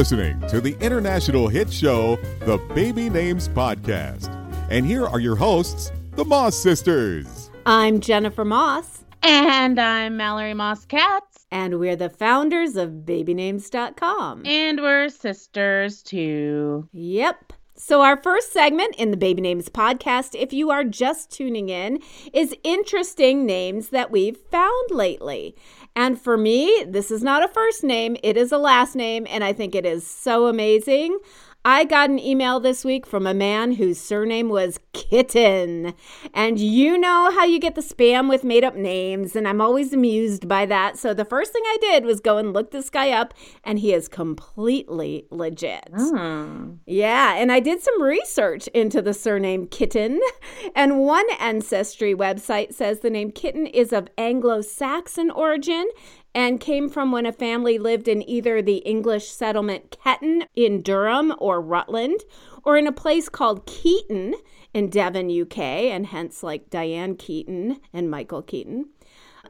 listening to the international hit show, The Baby Names Podcast. And here are your hosts, the Moss Sisters. I'm Jennifer Moss. And I'm Mallory Moss Katz. And we're the founders of babynames.com. And we're sisters too. Yep. So, our first segment in the Baby Names podcast, if you are just tuning in, is interesting names that we've found lately. And for me, this is not a first name, it is a last name, and I think it is so amazing. I got an email this week from a man whose surname was Kitten. And you know how you get the spam with made up names, and I'm always amused by that. So the first thing I did was go and look this guy up, and he is completely legit. Mm. Yeah, and I did some research into the surname Kitten. And one ancestry website says the name Kitten is of Anglo Saxon origin and came from when a family lived in either the English settlement Ketton in Durham or Rutland, or in a place called Keaton in Devon, UK, and hence like Diane Keaton and Michael Keaton.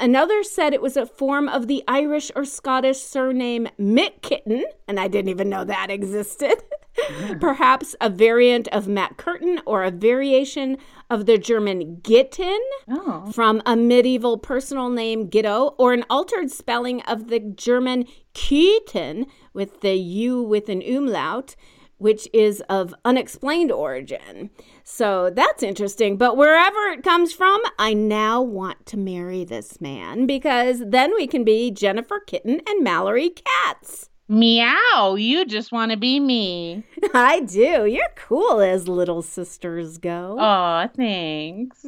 Another said it was a form of the Irish or Scottish surname McKitten, and I didn't even know that existed. Perhaps a variant of Matt Curtin or a variation of the German Gitten Oh. from a medieval personal name Gitto, or an altered spelling of the German Kieten with the U with an umlaut, which is of unexplained origin. So that's interesting. But wherever it comes from, I now want to marry this man because then we can be Jennifer Kitten and Mallory Katz. Meow, you just want to be me. I do. You're cool as little sisters go. Aw, thanks.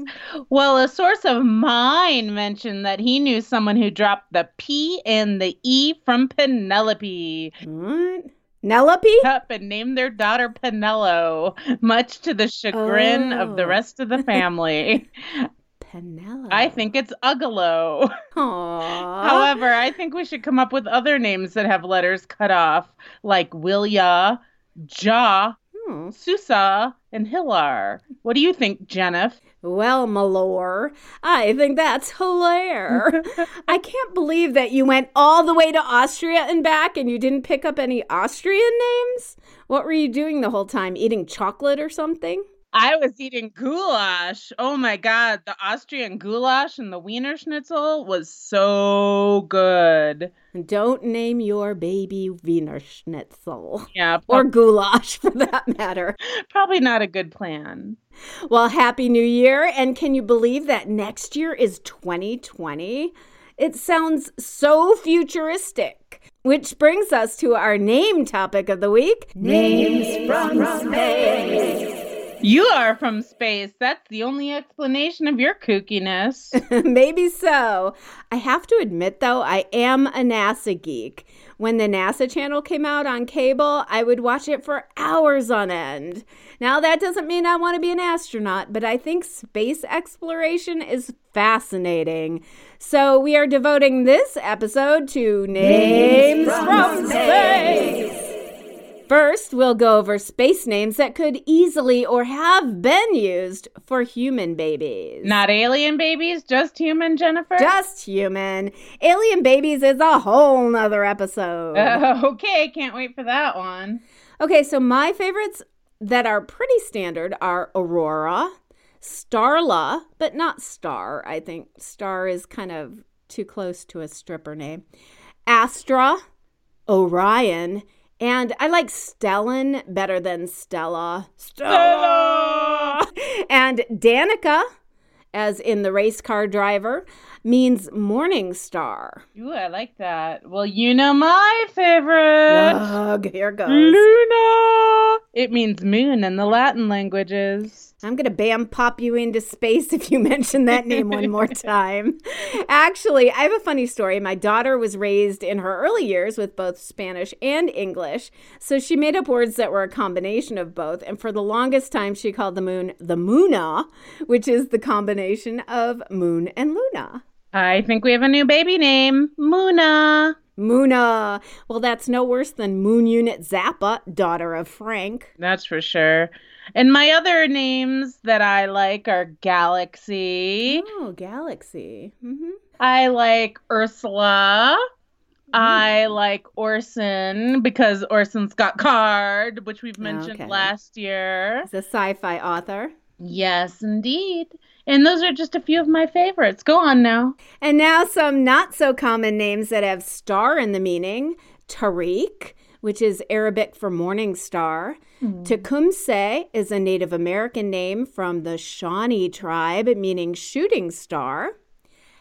Well, a source of mine mentioned that he knew someone who dropped the P and the E from Penelope What? Nelope? up and named their daughter Penello, much to the chagrin of the Oh. rest of the family. Penelope. I think it's Ugalo. Aww. However, I think we should come up with other names that have letters cut off, like Wilya, Ja, Hmm. Susa, and Hilar. What do you think, Jennifer? Well, Malor, I think that's hilarious. I can't believe that you went all the way to Austria and back and you didn't pick up any Austrian names. What were you doing the whole time? Eating chocolate or something? I was eating goulash. Oh my god, the Austrian goulash and the Wiener Schnitzel was so good. Don't name your baby Wiener Schnitzel. Yeah, Or goulash for that matter. probably not a good plan. Well, Happy New Year. And can you believe that next year is 2020? It sounds so futuristic. Which brings us to our name topic of the week Names from Space. You are from space. That's the only explanation of your kookiness. Maybe so. I have to admit, though, I am a NASA geek. When the NASA channel came out on cable, I would watch it for hours on end. Now, that doesn't mean I want to be an astronaut, but I think space exploration is fascinating. So, we are devoting this episode to names, from, space. First, we'll go over space names that could easily or have been used for human babies. not alien babies, just human, Jennifer? Just human. Alien babies is a whole nother episode. Uh, okay, can't wait for that one. okay, so my favorites that are pretty standard are Aurora, Starla, but not Star. I think Star is kind of too close to a stripper name. Astra, Orion, and I like Stellan better than Stella. Stella! and Danica, as in the race car driver, means morning star. Ooh, I like that. Well, you know my favorite. Ugh, here goes. Luna. It means moon in the Latin languages. I'm going to bam pop you into space if you mention that name one more time. Actually, I have a funny story. My daughter was raised in her early years with both Spanish and English, so she made up words that were a combination of both. And for the longest time, she called the moon the Muna, which is the combination of moon and Luna. I think we have a new baby name, Muna. Muna. Well, that's no worse than Moon Unit Zappa, daughter of Frank. That's for sure. And my other names that I like are Galaxy. Oh, Galaxy. hmm I like Ursula. I like Orson because Orson Scott Card, which we've mentioned Okay. last year. He's a sci-fi author. Yes, indeed. And those are just a few of my favorites. Go on now. And now some not so common names that have star in the meaning. Taariq, which is Arabic for morning star. Hmm. Tecumseh is a Native American name from the Shawnee tribe, meaning shooting star.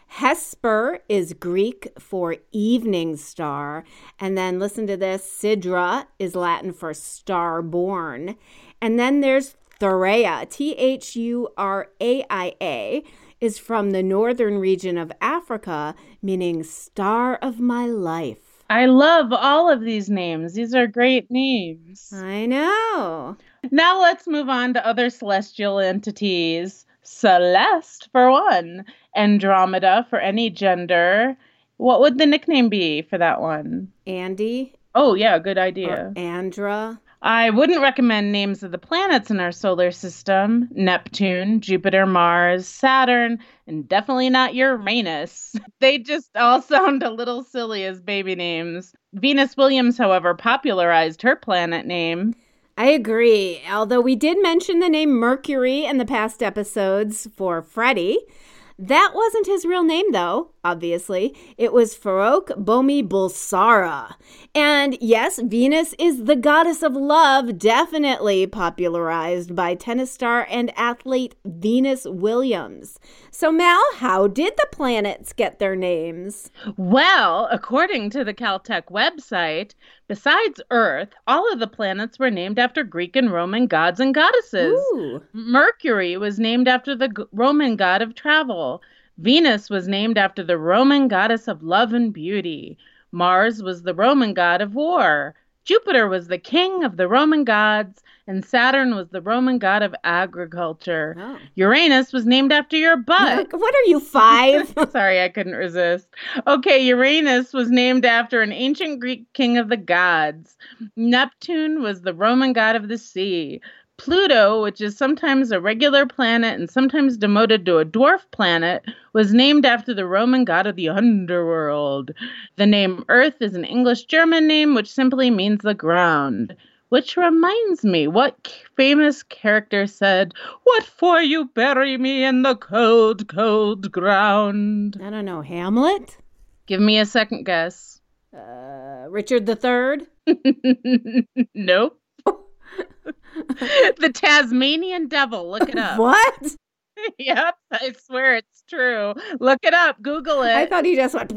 Hesper is Greek for evening star. And then listen to this Sidra is Latin for star born. And then there's Thurea, T H U R A I A, is from the northern region of Africa, meaning star of my life. I love all of these names. These are great names. I know. Now let's move on to other celestial entities. Celeste, for one, Andromeda for any gender. What would the nickname be for that one? Andy Oh, yeah, good or idea. Andra. I wouldn't recommend names of the planets in our solar system Neptune, Jupiter, Mars, Saturn, and definitely not Uranus. They just all sound a little silly as baby names. Venus Williams, however, popularized her planet name. I agree. Although we did mention the name Mercury in the past episodes for Freddie. That wasn't his real name, though, obviously. It was Farrokh Bomi Bulsara. And yes, Venus is the goddess of love, definitely popularized by tennis star and athlete Venus Williams. So, Mal, how did the planets get their names? Well, according to the Caltech website, besides Earth, all of the planets were named after Greek and Roman gods and goddesses. Ooh. Mercury was named after the g- Roman god of travel. Venus was named after the Roman goddess of love and beauty. Mars was the Roman god of war. Jupiter was the king of the Roman gods, and Saturn was the Roman god of agriculture. Oh. Uranus was named after your butt. What are you, five? Sorry, I couldn't resist. Okay, Uranus was named after an ancient Greek king of the gods. Neptune was the Roman god of the sea. Pluto, which is sometimes a regular planet and sometimes demoted to a dwarf planet, was named after the Roman god of the underworld. The name Earth is an English German name which simply means the ground. Which reminds me, what famous character said, What for you bury me in the cold, cold ground? I don't know, Hamlet? Give me a second guess. Uh, Richard the Third? nope. The Tasmanian devil. Look it up. What? yep, I swear it's true. Look it up. Google it. I thought he just went.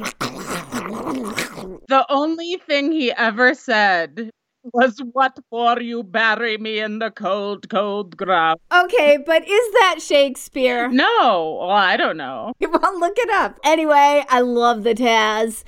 the only thing he ever said was, What for you bury me in the cold, cold ground? okay, but is that Shakespeare? No, well, I don't know. Well, look it up. Anyway, I love the Taz.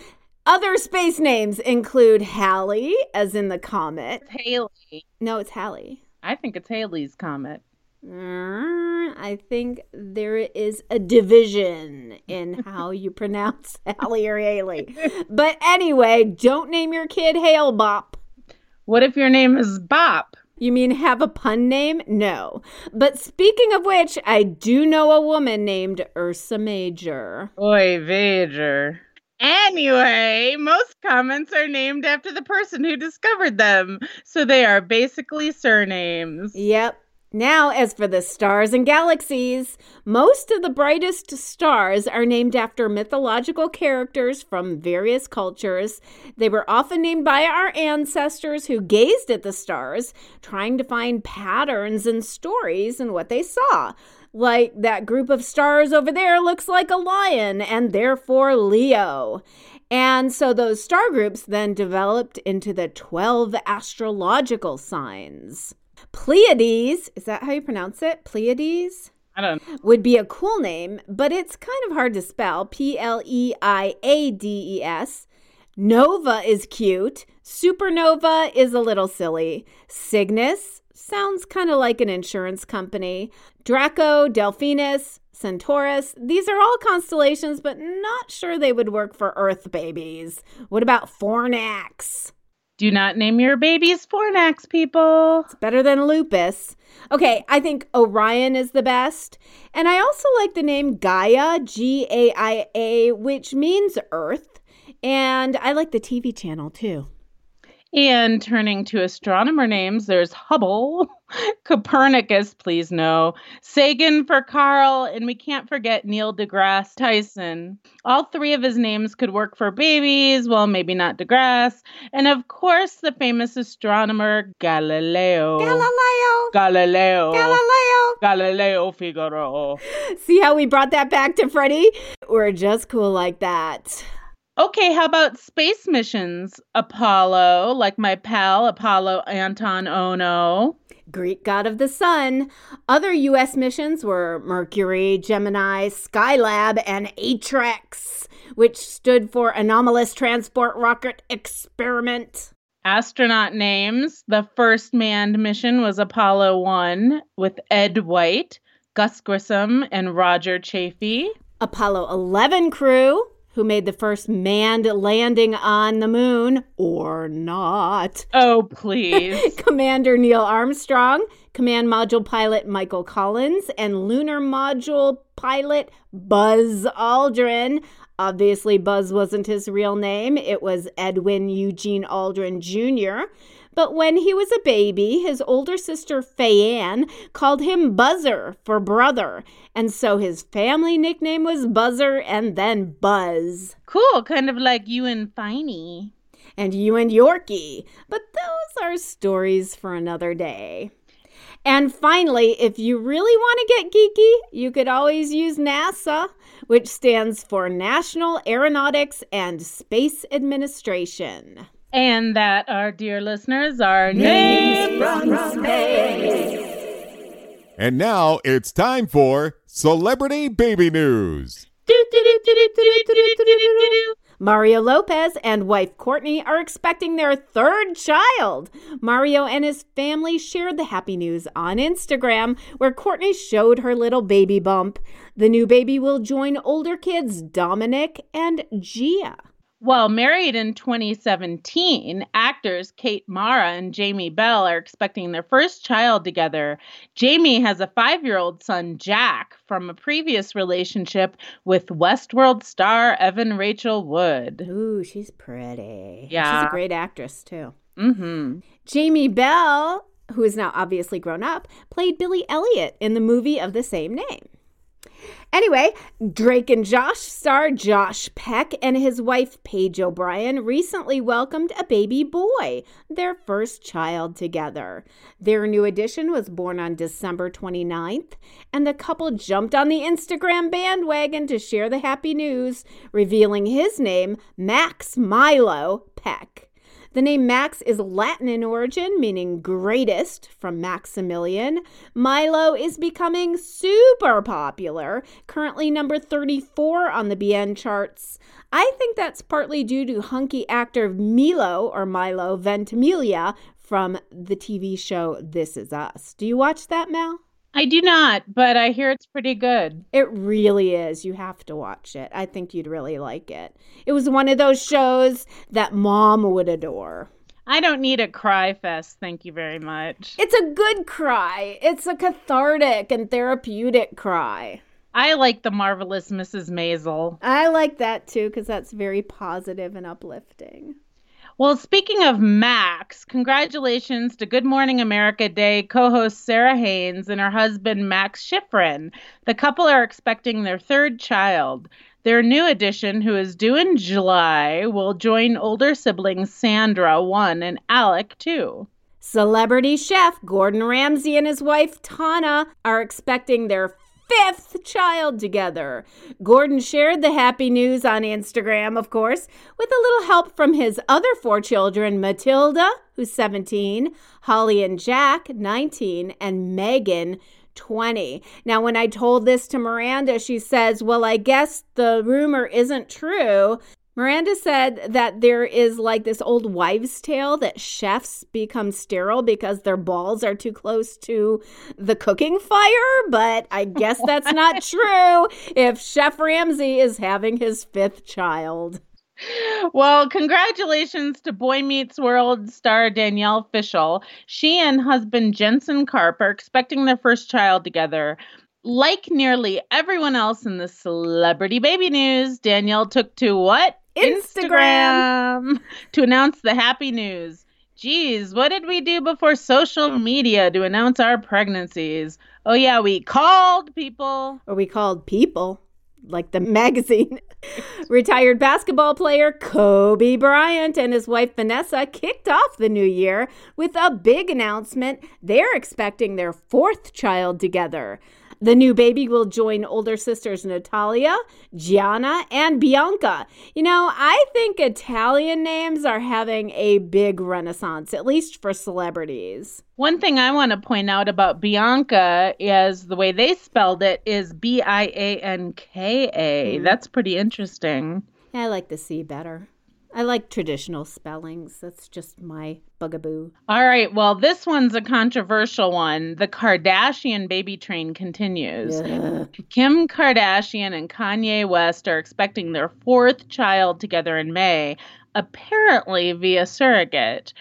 Other space names include Halley, as in the comet. It's Haley. No, it's Halley. I think it's Haley's comet. Mm, I think there is a division in how you pronounce Halley or Haley. But anyway, don't name your kid Hale-Bopp. What if your name is Bop? You mean have a pun name? No. But speaking of which, I do know a woman named Ursa Major. Oy Vader. Anyway, most comets are named after the person who discovered them, so they are basically surnames. Yep. Now, as for the stars and galaxies, most of the brightest stars are named after mythological characters from various cultures. They were often named by our ancestors who gazed at the stars, trying to find patterns and stories in what they saw. Like that group of stars over there looks like a lion, and therefore Leo. And so those star groups then developed into the 12 astrological signs. Pleiades, is that how you pronounce it? Pleiades? I don't know. Would be a cool name, but it's kind of hard to spell. P L E I A D E S. Nova is cute. Supernova is a little silly. Cygnus sounds kind of like an insurance company. Draco, Delphinus, Centaurus, these are all constellations, but not sure they would work for Earth babies. What about Fornax? Do not name your babies Fornax, people. It's better than lupus. Okay, I think Orion is the best. And I also like the name Gaia, G A I A, which means earth. And I like the TV channel too. And turning to astronomer names, there's Hubble, Copernicus, please no, Sagan for Carl, and we can't forget Neil deGrasse Tyson. All three of his names could work for babies, well, maybe not deGrasse. And of course, the famous astronomer Galileo. Galileo! Galileo. Galileo! Galileo Figaro. See how we brought that back to Freddie? We're just cool like that. Okay, how about space missions? Apollo, like my pal Apolo Anton Ohno. Greek god of the sun. Other U.S. missions were Mercury, Gemini, Skylab, and ATREX, which stood for Anomalous Transport Rocket Experiment. Astronaut names The first manned mission was Apollo 1 with Ed White, Gus Grissom, and Roger Chaffee. Apollo 11 crew who made the first manned landing on the moon, or not. Oh, please. Commander Neil Armstrong, Command Module pilot Michael Collins, and Lunar Module pilot Buzz Aldrin. Obviously, Buzz wasn't his real name, it was Edwin Eugene Aldrin Jr. But when he was a baby, his older sister Fayanne called him Buzzer for brother. And so his family nickname was Buzzer and then Buzz. Cool, kind of like you and Finey. And you and Yorkie. But those are stories for another day. And finally, if you really want to get geeky, you could always use NASA, which stands for National Aeronautics and Space Administration. And that, our dear listeners, are names from space. And now it's time for Celebrity Baby News. Mario Lopez and wife Courtney are expecting their third child. Mario and his family shared the happy news on Instagram, where Courtney showed her little baby bump. The new baby will join older kids Dominic and Gia. While married in 2017, actors Kate Mara and Jamie Bell are expecting their first child together. Jamie has a five year old son, Jack, from a previous relationship with Westworld star Evan Rachel Wood. Ooh, she's pretty. Yeah. She's a great actress, too. Mm-hmm. Jamie Bell, who is now obviously grown up, played Billy Elliot in the movie of the same name. Anyway, Drake and Josh star Josh Peck and his wife Paige O'Brien recently welcomed a baby boy, their first child together. Their new addition was born on December 29th, and the couple jumped on the Instagram bandwagon to share the happy news, revealing his name, Max Milo Peck. The name Max is Latin in origin, meaning greatest from Maximilian. Milo is becoming super popular, currently number 34 on the BN charts. I think that's partly due to hunky actor Milo or Milo Ventimiglia from the TV show This Is Us. Do you watch that, Mel? I do not, but I hear it's pretty good. It really is. You have to watch it. I think you'd really like it. It was one of those shows that mom would adore. I don't need a cry fest, thank you very much. It's a good cry. It's a cathartic and therapeutic cry. I like the marvelous Mrs. Maisel. I like that too because that's very positive and uplifting. Well, speaking of Max, congratulations to Good Morning America Day co host Sara Haines and her husband Max Shifrin. The couple are expecting their third child. Their new addition, who is due in July, will join older siblings Sandra, 1, and Alec, 2. Celebrity chef Gordon Ramsay and his wife Tana are expecting their fifth child together. Gordon shared the happy news on Instagram, of course, with a little help from his other four children Matilda, who's 17, Holly and Jack, 19, and Megan, 20. Now, when I told this to Miranda, she says, Well, I guess the rumor isn't true. Miranda said that there is like this old wives' tale that chefs become sterile because their balls are too close to the cooking fire, but I guess that's not true if Chef Ramsay is having his fifth child. Well, congratulations to Boy Meets World star Danielle Fishel. She and husband Jensen Karp are expecting their first child together. Like nearly everyone else in the celebrity baby news, Danielle took to what? Instagram. to announce the happy news. Geez, what did we do before social media to announce our pregnancies? Oh, yeah, we called people. Or we called people, like the magazine. Retired basketball player Kobe Bryant and his wife Vanessa kicked off the new year with a big announcement. They're expecting their fourth child together. The new baby will join older sisters Natalia, Gianna, and Bianca. You know, I think Italian names are having a big renaissance, at least for celebrities. One thing I want to point out about Bianca is the way they spelled it is B I A N K A. Mm-hmm. That's pretty interesting. I like the C better. I like traditional spellings. That's just my bugaboo. All right, well, this one's a controversial one. The Kardashian baby train continues. Ugh. Kim Kardashian and Kanye West are expecting their fourth child together in May, apparently via surrogate.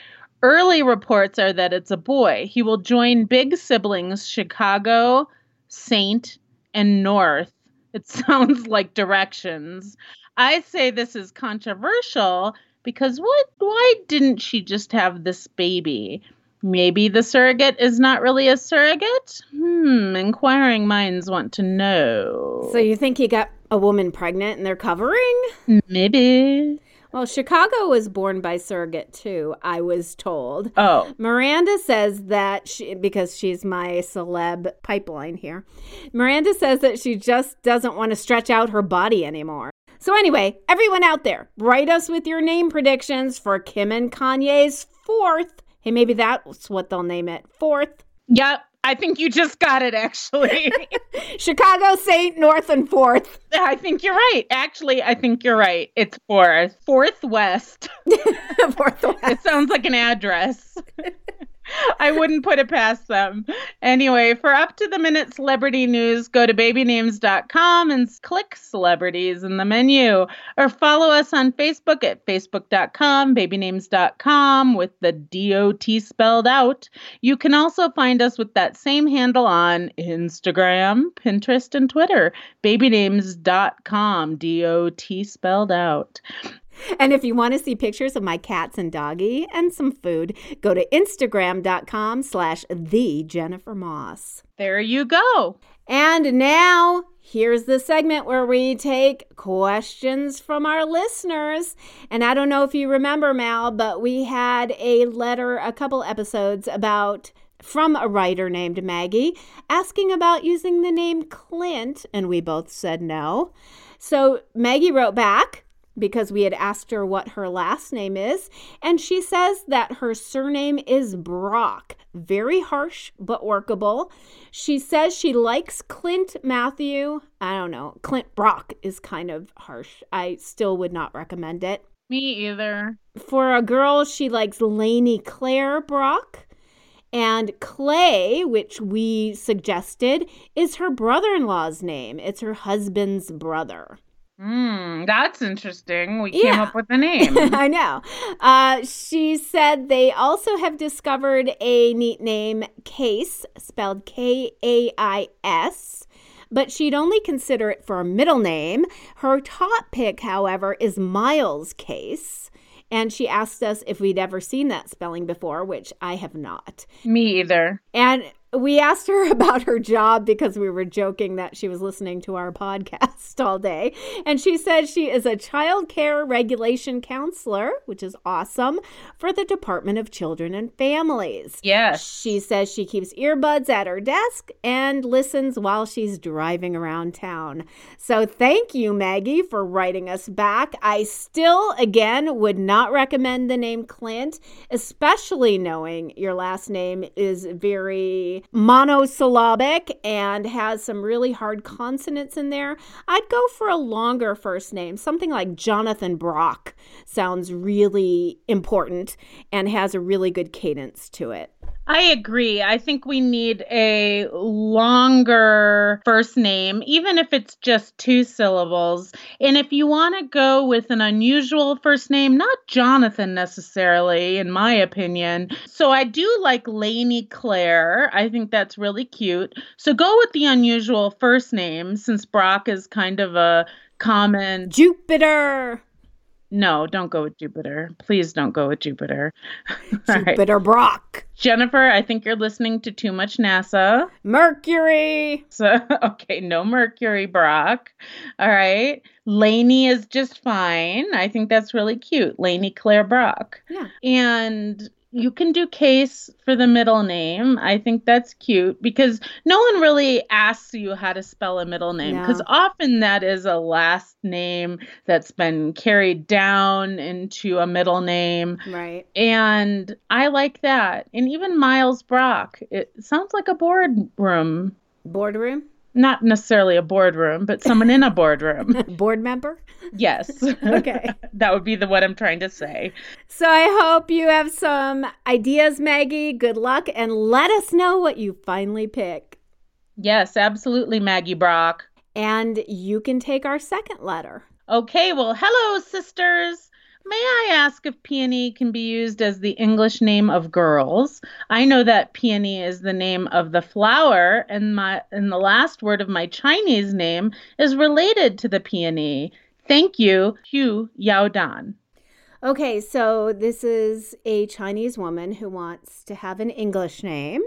Early reports are that it's a boy. He will join big siblings Chicago, Saint, and North. It sounds like directions. I say this is controversial because what why didn't she just have this baby? Maybe the surrogate is not really a surrogate? Hmm, inquiring minds want to know. So you think he got a woman pregnant and they're covering? Maybe. Well, Chicago was born by surrogate too, I was told. Oh, Miranda says that she, because she's my celeb pipeline here, Miranda says that she just doesn't want to stretch out her body anymore. So, anyway, everyone out there, write us with your name predictions for Kim and Kanye's fourth. Hey, maybe that's what they'll name it. Fourth. yep. I think you just got it actually. Chicago, St. North, and fourth. I think you're right. Actually, I think you're right. It's fourth. Fourth West. fourth West. It sounds like an address. I wouldn't put it past them. Anyway, for up to the minute celebrity news, go to babynames.com and click celebrities in the menu or follow us on Facebook at facebook.com, babynames.com with the DOT spelled out. You can also find us with that same handle on Instagram, Pinterest, and Twitter, babynames.com, DOT spelled out. And if you want to see pictures of my cats and doggy and some food, go to instagram.com slash the Jennifer Moss. There you go. And now, here's the segment where we take questions from our listeners. And I don't know if you remember, Mal, but we had a letter a couple episodes about from a writer named Maggie asking about using the name Clint, and we both said no. So Maggie wrote back because we had asked her what her last name is, and she says that her surname is Brock. Very harsh, but workable. She says she likes Clint Matthew. I don't know. Clint Brock is kind of harsh. I still would not recommend it. Me either. For a girl, she likes Lainey Claire Brock. And Clay, which we suggested, is her brother in law's name. It's her husband's brother. Hmm, that's interesting. We came up with a name. I know. Uh, she said they also have discovered a neat name, Case, spelled K A I S, but she'd only consider it for a middle name. Her top pick, however, is Miles Case. And she asked us if we'd ever seen that spelling before, which I have not. Me either. And we asked her about her job because we were joking that she was listening to our podcast all day. And she said she is a child care regulation counselor, which is awesome, for the Department of Children and Families. Yes. She says she keeps earbuds at her desk and listens while she's driving around town. So thank you, Maggie, for writing us back. I still, again, would not recommend the name Clint, especially knowing your last name is very monosyllabic and has some really hard consonants in there. I'd go for a longer first name, something like Jonathan Brock sounds really important and has a really good cadence to it. I agree. I think we need a longer first name, even if it's just two syllables. And if you want to go with an unusual first name, not Jonathan necessarily, in my opinion. So I do like Lainey Claire. I think that's really cute. So go with the unusual first name since Brock is kind of a common. Jupiter. No, don't go with Jupiter. Please don't go with Jupiter. Jupiter right. Brock. Jennifer, I think you're listening to too much NASA. Mercury. So, okay, no Mercury Brock. All right. Lainey is just fine. I think that's really cute. Lainey Claire Brock. Yeah. And you can do case for the middle name. I think that's cute because no one really asks you how to spell a middle name because no. often that is a last name that's been carried down into a middle name. Right. And I like that. And even Miles Brock, it sounds like a boardroom. Boardroom? Not necessarily a boardroom, but someone in a boardroom. Board member? Yes. Okay. that would be the what I'm trying to say. So I hope you have some ideas, Maggie. Good luck and let us know what you finally pick. Yes, absolutely, Maggie Brock. And you can take our second letter. Okay, well, hello, sisters. May I ask if peony can be used as the English name of girls? I know that peony is the name of the flower, and my and the last word of my Chinese name is related to the peony. Thank you, Hu Yao Dan. Okay, so this is a Chinese woman who wants to have an English name.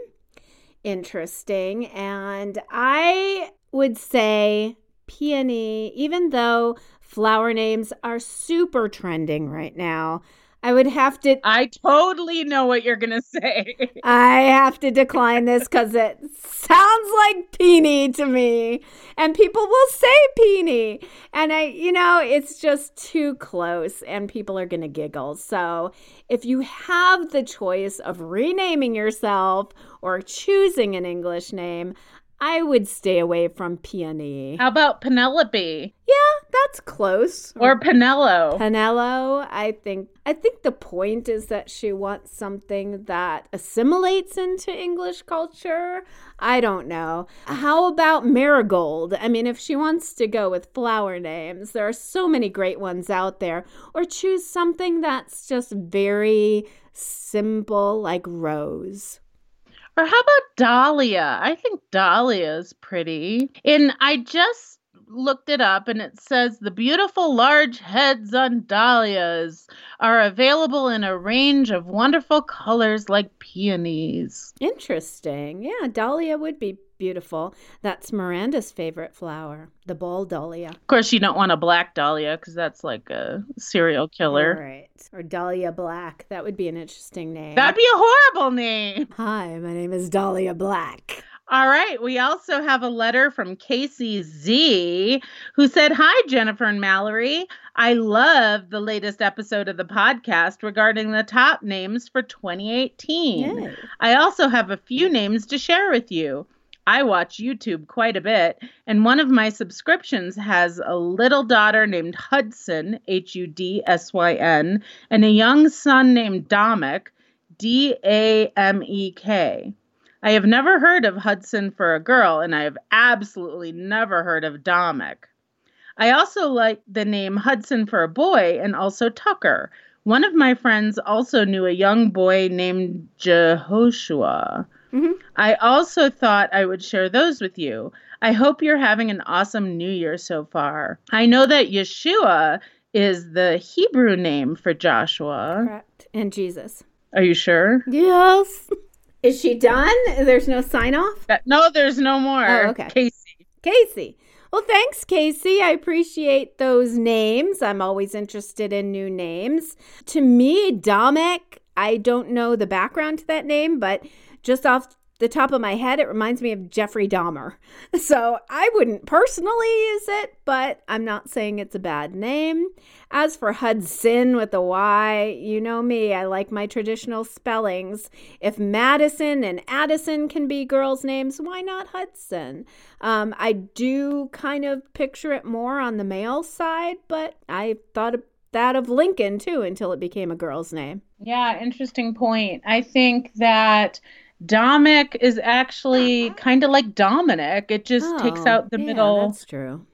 Interesting. And I would say peony, even though flower names are super trending right now. I would have to. I totally know what you're going to say. I have to decline this because it sounds like peony to me. And people will say peony. And I, you know, it's just too close and people are going to giggle. So if you have the choice of renaming yourself or choosing an English name, I would stay away from peony. How about Penelope? Yeah, that's close. Or Penelo. Penelo, I think I think the point is that she wants something that assimilates into English culture. I don't know. How about Marigold? I mean, if she wants to go with flower names, there are so many great ones out there. Or choose something that's just very simple like Rose. Or how about Dahlia? I think Dahlia is pretty. And I just looked it up and it says the beautiful large heads on dahlias are available in a range of wonderful colors like peonies. Interesting. Yeah, dahlia would be beautiful. That's Miranda's favorite flower, the ball dahlia. Of course, you don't want a black dahlia because that's like a serial killer. Right. Or Dahlia Black. That would be an interesting name. That'd be a horrible name. Hi, my name is Dahlia Black. All right. We also have a letter from Casey Z who said, Hi, Jennifer and Mallory. I love the latest episode of the podcast regarding the top names for 2018. Yay. I also have a few names to share with you. I watch YouTube quite a bit, and one of my subscriptions has a little daughter named Hudson, H U D S Y N, and a young son named Damek, D A M E K. I have never heard of Hudson for a girl, and I have absolutely never heard of Damek. I also like the name Hudson for a boy and also Tucker. One of my friends also knew a young boy named Jehoshua. Mm-hmm. I also thought I would share those with you. I hope you're having an awesome new year so far. I know that Yeshua is the Hebrew name for Joshua. Correct. And Jesus. Are you sure? Yes. Is she done? There's no sign off? No, there's no more. Oh, okay. Casey. Casey. Well, thanks, Casey. I appreciate those names. I'm always interested in new names. To me, Damek, I don't know the background to that name, but just off the top of my head, it reminds me of Jeffrey Dahmer. So I wouldn't personally use it, but I'm not saying it's a bad name. As for Hudson with a Y, you know me, I like my traditional spellings. If Madison and Addison can be girls' names, why not Hudson? Um, I do kind of picture it more on the male side, but I thought that of Lincoln too until it became a girl's name. Yeah, interesting point. I think that Domic is actually kind of like Dominic. It just takes Oh, out the yeah, middle That's true.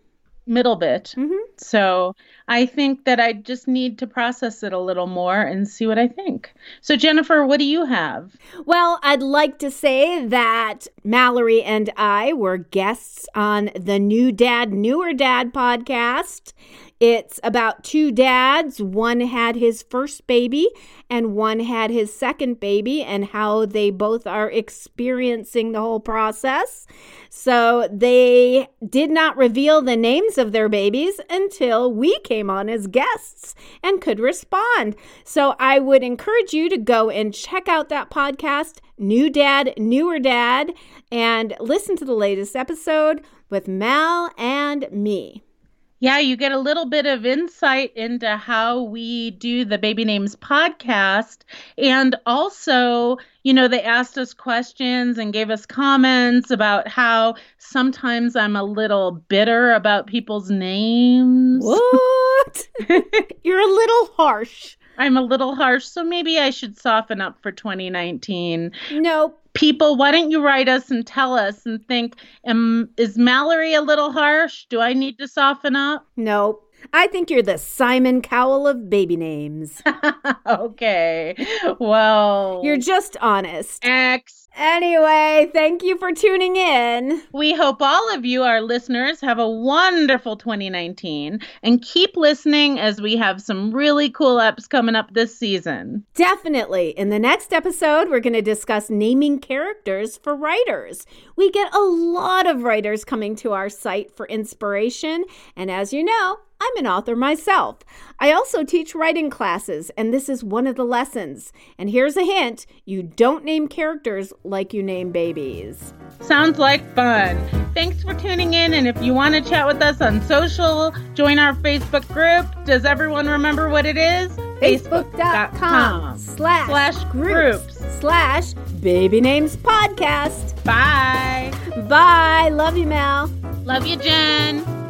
middle bit. hmm So I think that I just need to process it a little more and see what I think. So Jennifer, what do you have? Well, I'd like to say that Mallory and I were guests on the New Dad, Newer Dad podcast. It's about two dads. One had his first baby and one had his second baby, and how they both are experiencing the whole process. So they did not reveal the names of their babies until we came on as guests and could respond. So I would encourage you to go and check out that podcast, New Dad, Newer Dad, and listen to the latest episode with Mal and me. Yeah, you get a little bit of insight into how we do the Baby Names podcast. And also, you know, they asked us questions and gave us comments about how sometimes I'm a little bitter about people's names. What? You're a little harsh. I'm a little harsh, so maybe I should soften up for 2019. Nope. People, why don't you write us and tell us and think, am, is Mallory a little harsh? Do I need to soften up? Nope. I think you're the Simon Cowell of baby names. okay. Well, You're just honest. X. Anyway, thank you for tuning in. We hope all of you, our listeners, have a wonderful 2019 and keep listening as we have some really cool apps coming up this season. Definitely. In the next episode, we're going to discuss naming characters for writers. We get a lot of writers coming to our site for inspiration, and as you know, I'm an author myself. I also teach writing classes, and this is one of the lessons. And here's a hint you don't name characters like you name babies. Sounds like fun. Thanks for tuning in. And if you want to chat with us on social, join our Facebook group. Does everyone remember what it is? Facebook.com slash, slash groups slash baby names podcast. Bye. Bye. Love you, Mel. Love you, Jen.